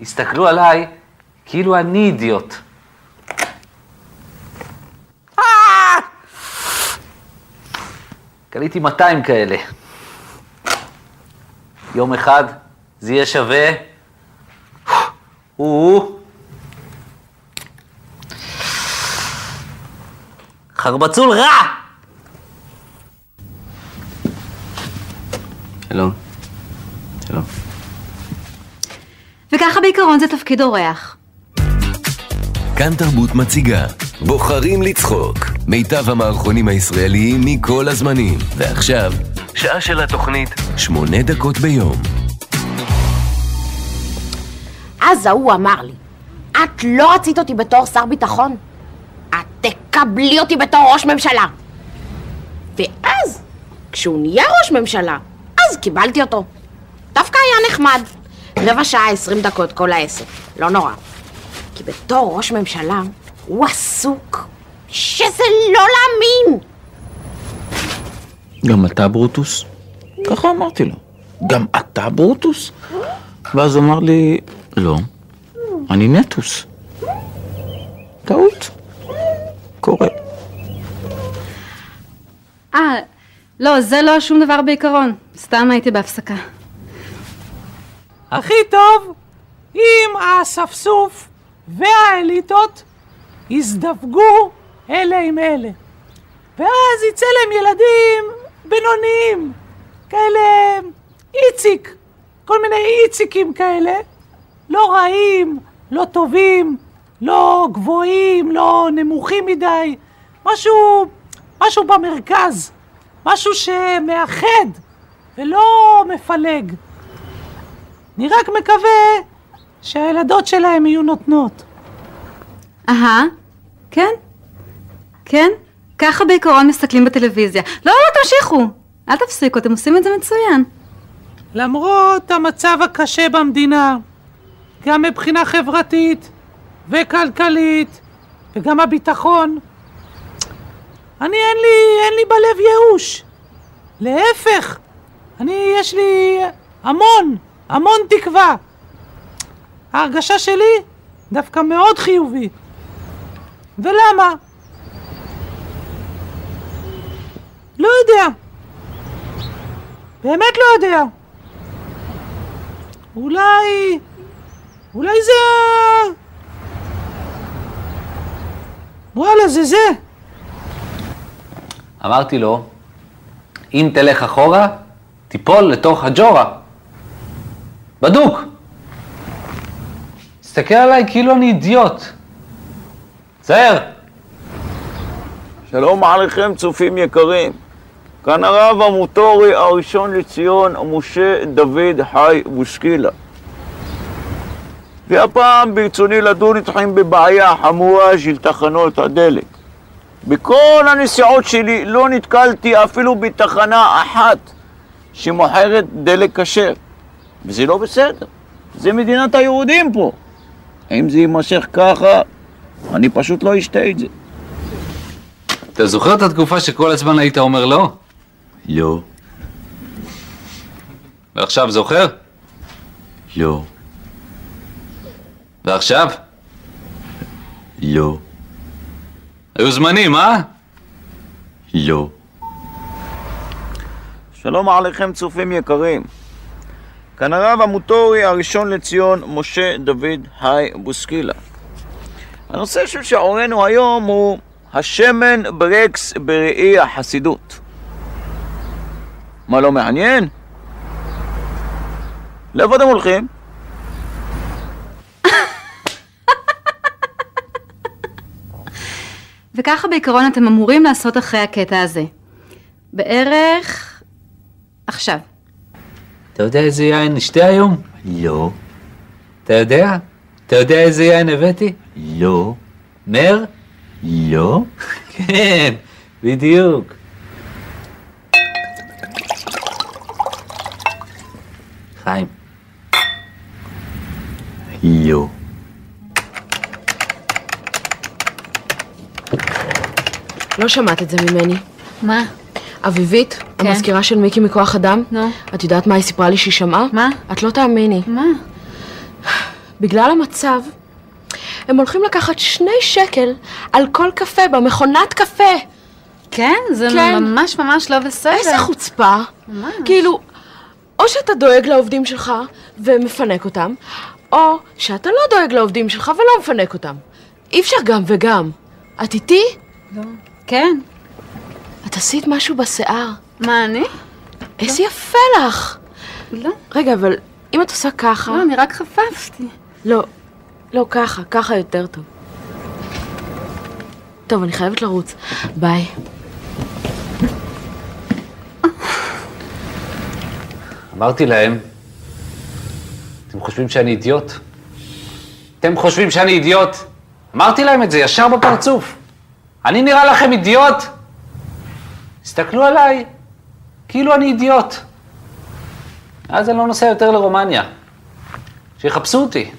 הסתכלו עליי כאילו אני אידיוט. קניתי 200 כאלה. יום אחד זה יהיה שווה... הוא... חרבצול רע! שלום. שלום. וככה בעיקרון זה תפקיד אורח. כאן תרבות מציגה בוחרים לצחוק מיטב המערכונים הישראליים מכל הזמנים ועכשיו, שעה של התוכנית שמונה דקות ביום אז ההוא אמר לי, את לא רצית אותי בתור שר ביטחון? את תקבלי אותי בתור ראש ממשלה. ואז, כשהוא נהיה ראש ממשלה, אז קיבלתי אותו. דווקא היה נחמד. רבע שעה, עשרים דקות, כל העסק. לא נורא. כי בתור ראש ממשלה, הוא עסוק, שזה לא להאמין. גם אתה ברוטוס? ככה אמרתי לו. גם אתה ברוטוס? ואז אמר לי, לא, אני נטוס. טעות. קורה. אה, לא, זה לא שום דבר בעיקרון. סתם הייתי בהפסקה. הכי טוב אם האספסוף והאליטות יזדווגו אלה עם אלה. ואז יצא להם ילדים בינוניים, כאלה איציק, כל מיני איציקים כאלה, לא רעים, לא טובים, לא גבוהים, לא נמוכים מדי, משהו, משהו במרכז, משהו שמאחד ולא מפלג. אני רק מקווה שהילדות שלהם יהיו נותנות. אהה, כן, כן, ככה בעיקרון מסתכלים בטלוויזיה. לא, לא, תמשיכו, אל תפסיקו, אתם עושים את זה מצוין. למרות המצב הקשה במדינה, גם מבחינה חברתית וכלכלית וגם הביטחון, אני אין לי, אין לי בלב ייאוש. להפך, אני, יש לי המון, המון תקווה. ההרגשה שלי דווקא מאוד חיובית. ולמה? לא יודע. באמת לא יודע. אולי... אולי זה... וואלה, זה זה. אמרתי לו, אם תלך אחורה, תיפול לתוך הג'ורה. בדוק. תסתכל עליי כאילו אני אידיוט. תזהר. שלום עליכם צופים יקרים. כאן הרב המוטורי הראשון לציון, משה דוד חי בושקילה. והפעם ברצוני לדון איתכם בבעיה חמורה של תחנות הדלק. בכל הנסיעות שלי לא נתקלתי אפילו בתחנה אחת שמוכרת דלק כשר. וזה לא בסדר. זה מדינת היהודים פה. אם זה יימשך ככה, אני פשוט לא אשתה את זה. אתה זוכר את התקופה שכל הזמן היית אומר לא? לא, ועכשיו זוכר? לא, ועכשיו? לא, היו זמנים, אה? לא. שלום עליכם צופים יקרים. כאן הרב המוטורי הראשון לציון, משה דוד היי בוסקילה. הנושא של שעורנו היום הוא השמן ברקס בראי החסידות. מה לא מעניין? לאיפה אתם הולכים? <laughs> וככה בעיקרון אתם אמורים לעשות אחרי הקטע הזה. בערך עכשיו. אתה יודע איזה יין נשתה היום? לא, אתה יודע? אתה יודע איזה יין הבאתי? לא, נר? לא, כן, בדיוק. חיים, לא. לא שמעת את זה ממני. מה? אביבית, כן. המזכירה של מיקי מכוח אדם, נו. את יודעת מה היא סיפרה לי שהיא שמעה? מה? את לא תאמיני. מה? בגלל המצב, הם הולכים לקחת שני שקל על כל קפה במכונת קפה. כן? זה כן. ממש ממש לא בסדר. איזה חוצפה. ממש. כאילו, או שאתה דואג לעובדים שלך ומפנק אותם, או שאתה לא דואג לעובדים שלך ולא מפנק אותם. אי אפשר גם וגם. את איתי? כן. את עשית משהו בשיער. מה, אני? איזה יפה לך. לא. רגע, אבל אם את עושה ככה... לא, אני רק חפפתי. לא, לא ככה, ככה יותר טוב. טוב, אני חייבת לרוץ. ביי. אמרתי להם, אתם חושבים שאני אידיוט? אתם חושבים שאני אידיוט? אמרתי להם את זה ישר בפרצוף. אני נראה לכם אידיוט? הסתכלו עליי, כאילו אני אידיוט. אז אני לא נוסע יותר לרומניה. שיחפשו אותי.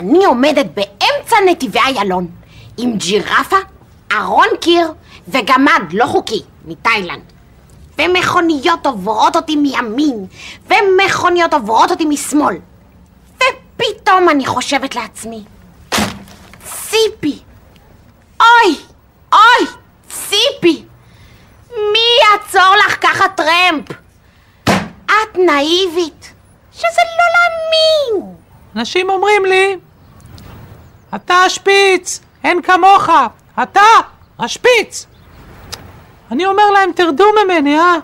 אני עומדת באמצע נתיבי איילון עם ג'ירפה, ארון קיר וגמד לא חוקי מתאילנד. ומכוניות עוברות אותי מימין, ומכוניות עוברות אותי משמאל. ופתאום אני חושבת לעצמי, ציפי, אוי, אוי, ציפי, מי יעצור לך ככה טרמפ? את נאיבית, שזה לא להאמין. אנשים אומרים לי, אתה השפיץ, אין כמוך, אתה השפיץ. אני אומר להם, תרדו ממני, אה?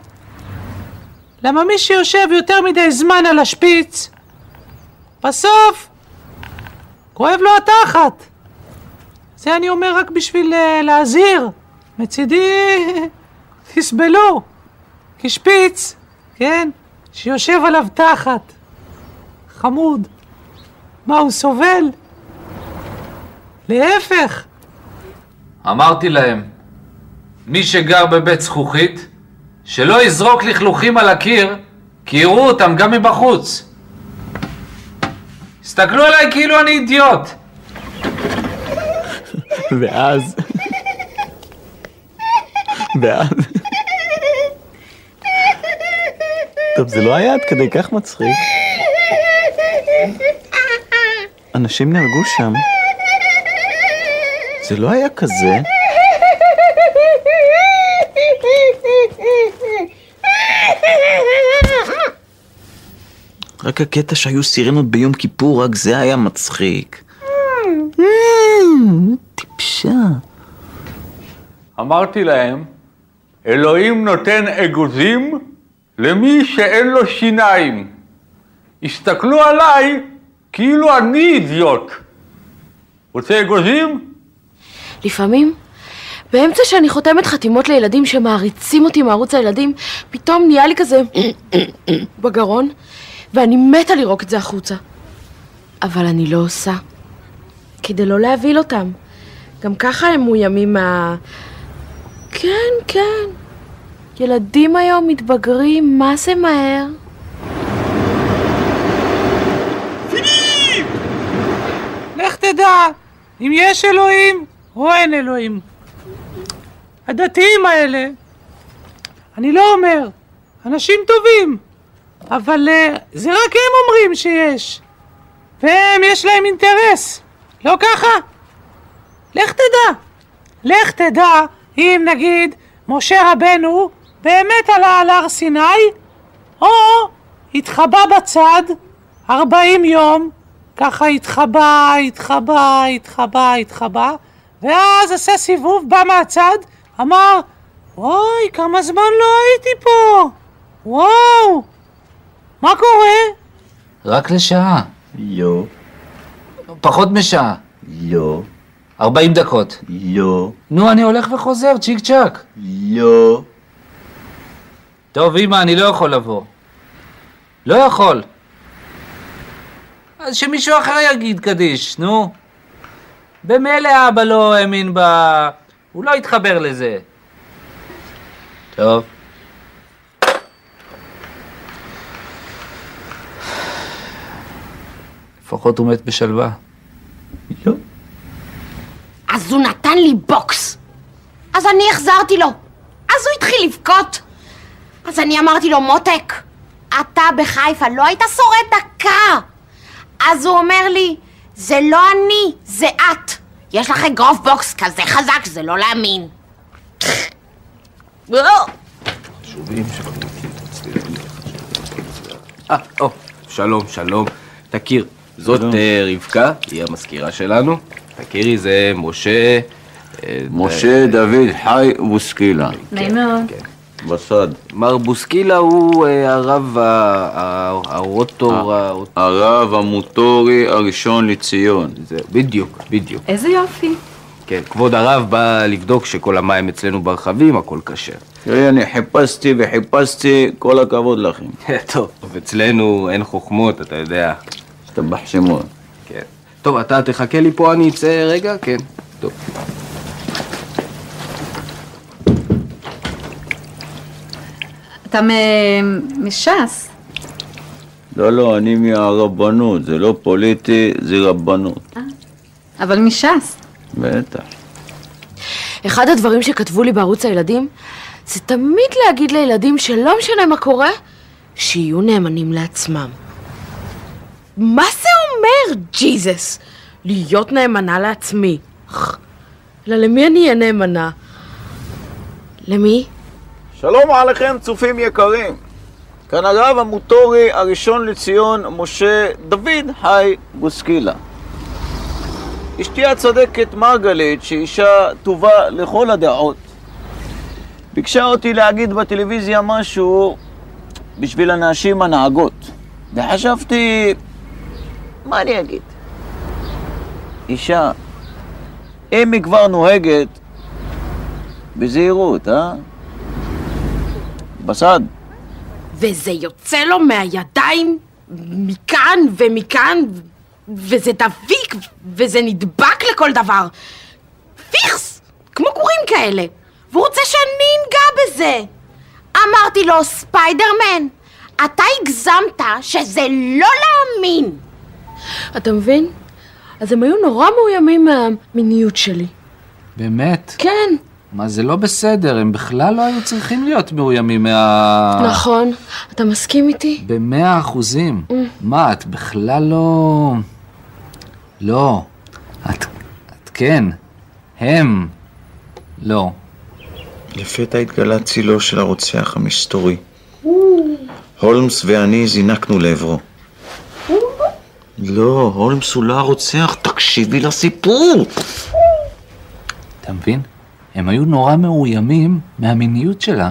למה מי שיושב יותר מדי זמן על השפיץ, בסוף כואב לו התחת. זה אני אומר רק בשביל uh, להזהיר. מצידי, <laughs> תסבלו. כי שפיץ, כן, שיושב עליו תחת. חמוד. מה, הוא סובל? להפך. אמרתי להם, מי שגר בבית זכוכית, שלא יזרוק לכלוכים על הקיר, כי יראו אותם גם מבחוץ. הסתכלו עליי כאילו אני אידיוט. <laughs> ואז... ואז... טוב, זה לא היה עד כדי כך מצחיק. אנשים נהרגו שם. זה לא היה כזה. רק הקטע שהיו סירנות ביום כיפור, רק זה היה מצחיק. טיפשה. אמרתי להם, אלוהים נותן אגוזים למי שאין לו שיניים. הסתכלו עליי כאילו אני אידיוט. רוצה אגוזים? לפעמים, באמצע שאני חותמת חתימות לילדים שמעריצים אותי מערוץ הילדים, פתאום נהיה לי כזה בגרון, ואני מתה לרוק את זה החוצה. אבל אני לא עושה. כדי לא להבהיל אותם. גם ככה הם מאוימים מה... כן, כן. ילדים היום מתבגרים, מה זה מהר? לך תדע אם יש אלוהים או אין אלוהים. הדתיים האלה, אני לא אומר, אנשים טובים, אבל uh, זה רק הם אומרים שיש. והם, יש להם אינטרס, לא ככה? לך תדע. לך תדע אם נגיד משה רבנו באמת עלה על הר סיני, או התחבא בצד 40 יום, ככה התחבא, התחבא, התחבא, התחבא, ואז עשה סיבוב, בא מהצד, אמר, וואי, כמה זמן לא הייתי פה! וואו! מה קורה? רק לשעה. לא, פחות משעה. לא, 40 דקות. לא, נו, אני הולך וחוזר, צ'יק צ'אק. לא. טוב, אמא, אני לא יכול לבוא. לא יכול. אז שמישהו אחר יגיד קדיש, נו. במילא אבא לא האמין ב... הוא לא התחבר לזה. טוב. לפחות הוא מת בשלווה. לא. אז הוא נתן לי בוקס. אז אני החזרתי לו. אז הוא התחיל לבכות. אז אני אמרתי לו, מותק, אתה בחיפה לא היית שורד דקה. אז הוא אומר לי, זה לא אני, זה את. יש לך אגרוף בוקס כזה חזק, זה לא להאמין. אה, או, שלום, שלום. תכיר, זאת אה, רבקה, היא המזכירה שלנו. תכירי, זה משה... אה, משה דוד חי בוסקילה. נעים מאוד. בסד. מר בוסקילה הוא אה, הרב הרוטור... ה- הרב המוטורי הראשון לציון. זה, בדיוק, בדיוק. איזה יופי. כן, כבוד הרב בא לבדוק שכל המים אצלנו ברכבים, הכל כשר. תראי, אני חיפשתי וחיפשתי, כל הכבוד לכם. <laughs> טוב, אצלנו אין חוכמות, אתה יודע. השתבח שמו. כן. טוב, אתה תחכה לי פה, אני אצא רגע? כן. טוב. אתה מש"ס. לא, לא, אני מהרבנות, זה לא פוליטי, זה רבנות. אבל מש"ס. בטח. אחד הדברים שכתבו לי בערוץ הילדים, זה תמיד להגיד לילדים שלא משנה מה קורה, שיהיו נאמנים לעצמם. מה זה אומר, ג'יזוס? להיות נאמנה לעצמי. אלא למי אני אהיה נאמנה? למי? שלום עליכם, צופים יקרים. כאן הרב המוטורי הראשון לציון, משה דוד חי בוסקילה. אשתי הצדקת מרגלית, שהיא אישה טובה לכל הדעות, ביקשה אותי להגיד בטלוויזיה משהו בשביל הנשים הנהגות. וחשבתי, מה אני אגיד? אישה, אם היא כבר נוהגת, בזהירות, אה? בסד. וזה יוצא לו מהידיים מכאן ומכאן, וזה דביק, וזה נדבק לכל דבר. פיכס! כמו גורים כאלה. והוא רוצה שאני אנגע בזה. אמרתי לו, ספיידרמן, אתה הגזמת שזה לא להאמין. אתה מבין? אז הם היו נורא מאוימים מהמיניות שלי. באמת? כן. מה, זה לא בסדר, הם בכלל לא היו צריכים להיות מאוימים מה... נכון. אתה מסכים איתי? במאה אחוזים. מה, את בכלל לא... לא. את, את כן. הם. לא. לפתע התגלה צילו של הרוצח המסתורי. הולמס ואני זינקנו לעברו. לא, הולמס הוא לא הרוצח, תקשיבי לסיפור! אתה מבין? הם היו נורא מאוימים מהמיניות שלה.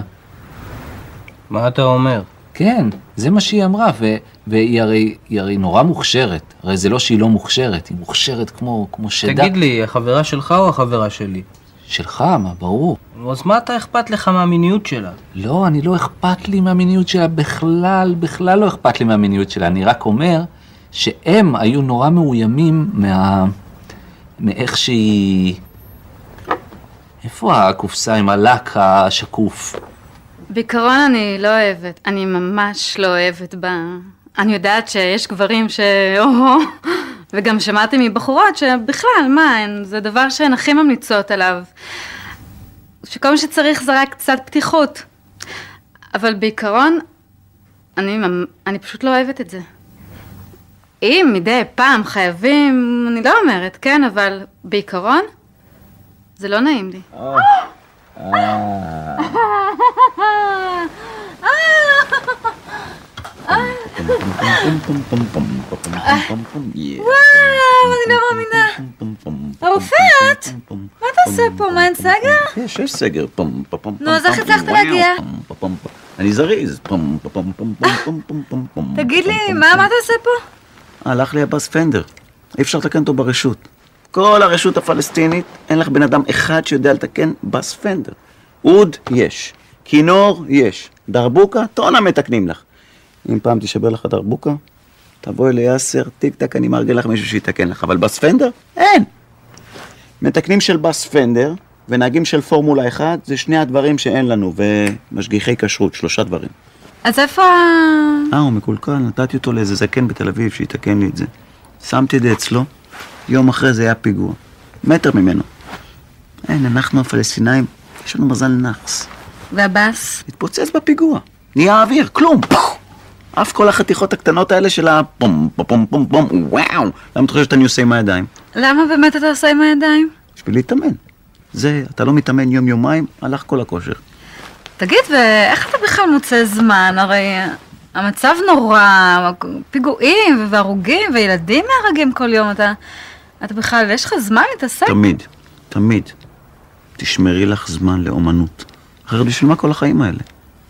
מה אתה אומר? כן, זה מה שהיא אמרה, ו- והיא הרי, הרי נורא מוכשרת. הרי זה לא שהיא לא מוכשרת, היא מוכשרת כמו, כמו שדה. תגיד לי, החברה שלך או החברה שלי? שלך, מה, ברור. אז מה אתה אכפת לך מהמיניות שלה? לא, אני לא אכפת לי מהמיניות שלה בכלל, בכלל לא אכפת לי מהמיניות שלה. אני רק אומר שהם היו נורא מאוימים מה... מאיך שהיא... איפה הקופסה עם הלק השקוף? בעיקרון אני לא אוהבת, אני ממש לא אוהבת בה. אני יודעת שיש גברים ש... או-הו, וגם שמעתי מבחורות שבכלל, מה, הן- זה דבר שהן הכי ממליצות עליו. שכל מה שצריך זה רק קצת פתיחות. אבל בעיקרון, אני, אני פשוט לא אוהבת את זה. אם מדי פעם חייבים, אני לא אומרת, כן, אבל בעיקרון, זה לא נעים לי. וואו, אני לא מאמינה. הרופא מה אתה עושה פה? מה, אין סגר? יש, יש סגר. נו, אז איך הצלחת להגיע? אני זריז. תגיד לי, מה אתה עושה פה? הלך לי הבאס פנדר. אי אפשר לתקן אותו ברשות. כל הרשות הפלסטינית, אין לך בן אדם אחד שיודע לתקן באס פנדר. אוד, יש. כינור, יש. דרבוקה, טונה מתקנים לך. אם פעם תישבר לך דרבוקה, תבואי ליאסר, טיק טק, אני מארגן לך מישהו שיתקן לך. אבל באס פנדר? אין. מתקנים של באס פנדר ונהגים של פורמולה 1 זה שני הדברים שאין לנו, ומשגיחי כשרות, שלושה דברים. אז איפה... אה, הוא מקולקל, נתתי אותו לאיזה זקן בתל אביב שיתקן לי את זה. שמתי את זה אצלו, יום אחרי זה היה פיגוע. מטר ממנו. אין, אנחנו הפלסטינאים, יש לנו מזל נאחס. והבאס? התפוצץ בפיגוע. נהיה אוויר, כלום. אף כל החתיכות הקטנות האלה של הפום פום פום פום וואו! למה את חושבת שאני עושה עם הידיים? למה באמת אתה עושה עם הידיים? בשביל להתאמן. זה, אתה לא מתאמן יום-יומיים, הלך כל הכושר. תגיד, ואיך אתה בכלל מוצא זמן? הרי המצב נורא, פיגועים והרוגים וילדים נהרגים כל יום, אתה... אתה בכלל, יש לך זמן להתעסק? תמיד, תמיד. תשמרי לך זמן לאומנות. אחרת בשביל מה כל החיים האלה?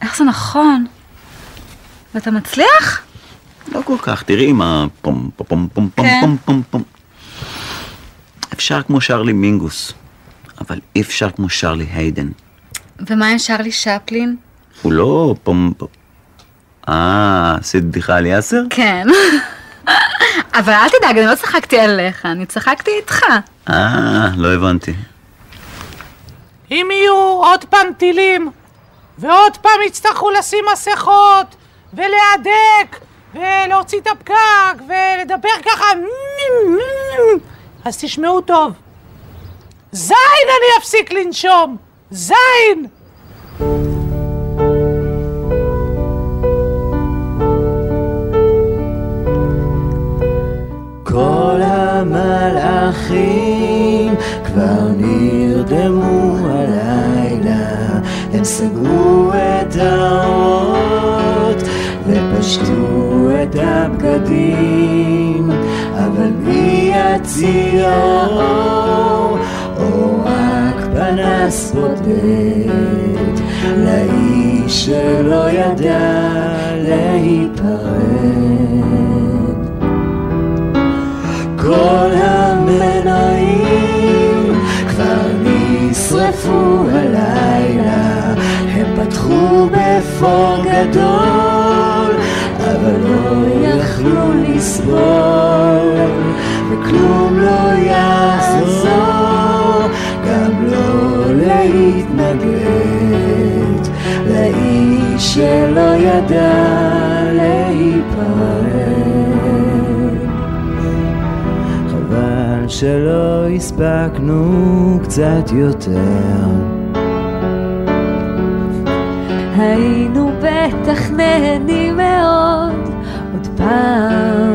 איך זה נכון? ואתה מצליח? לא כל כך, תראי עם הפום פום פום פום פום כן. פום פום פום. אפשר כמו שרלי מינגוס, אבל אי אפשר כמו שרלי היידן. ומה עם שרלי שפלין? הוא לא פום פום. אה, עשית בדיחה על יאסר? כן. <laughs> אבל אל תדאג, אני לא צחקתי עליך, אני צחקתי איתך. אה, לא הבנתי. אם יהיו עוד פעם טילים, ועוד פעם יצטרכו לשים מסכות, ולהדק, ולהוציא את הפקק, ולדבר ככה, אז תשמעו טוב. זין אני אפסיק לנשום! זין! כל המלאכים כבר נרדמו הלילה, הם סגרו את האורות ופשטו את הבגדים, אבל מי יציע אור, או רק פנס בודד, לאיש שלא ידע להיפרד. כל המנועים כבר נשרפו הלילה, הם פתחו בפור גדול, אבל לא יכלו לסבול, וכלום לא יעזור, גם לא להתנגד לאיש שלא ידע שלא הספקנו קצת יותר. היינו בטח נהנים מאוד עוד פעם.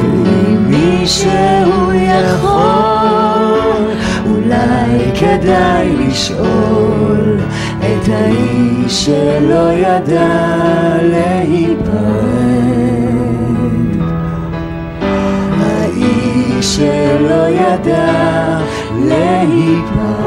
ואם מישהו יכול, אולי כדאי לשאול את האיש שלא ידע להיפרד. שלא ידע להיפרד.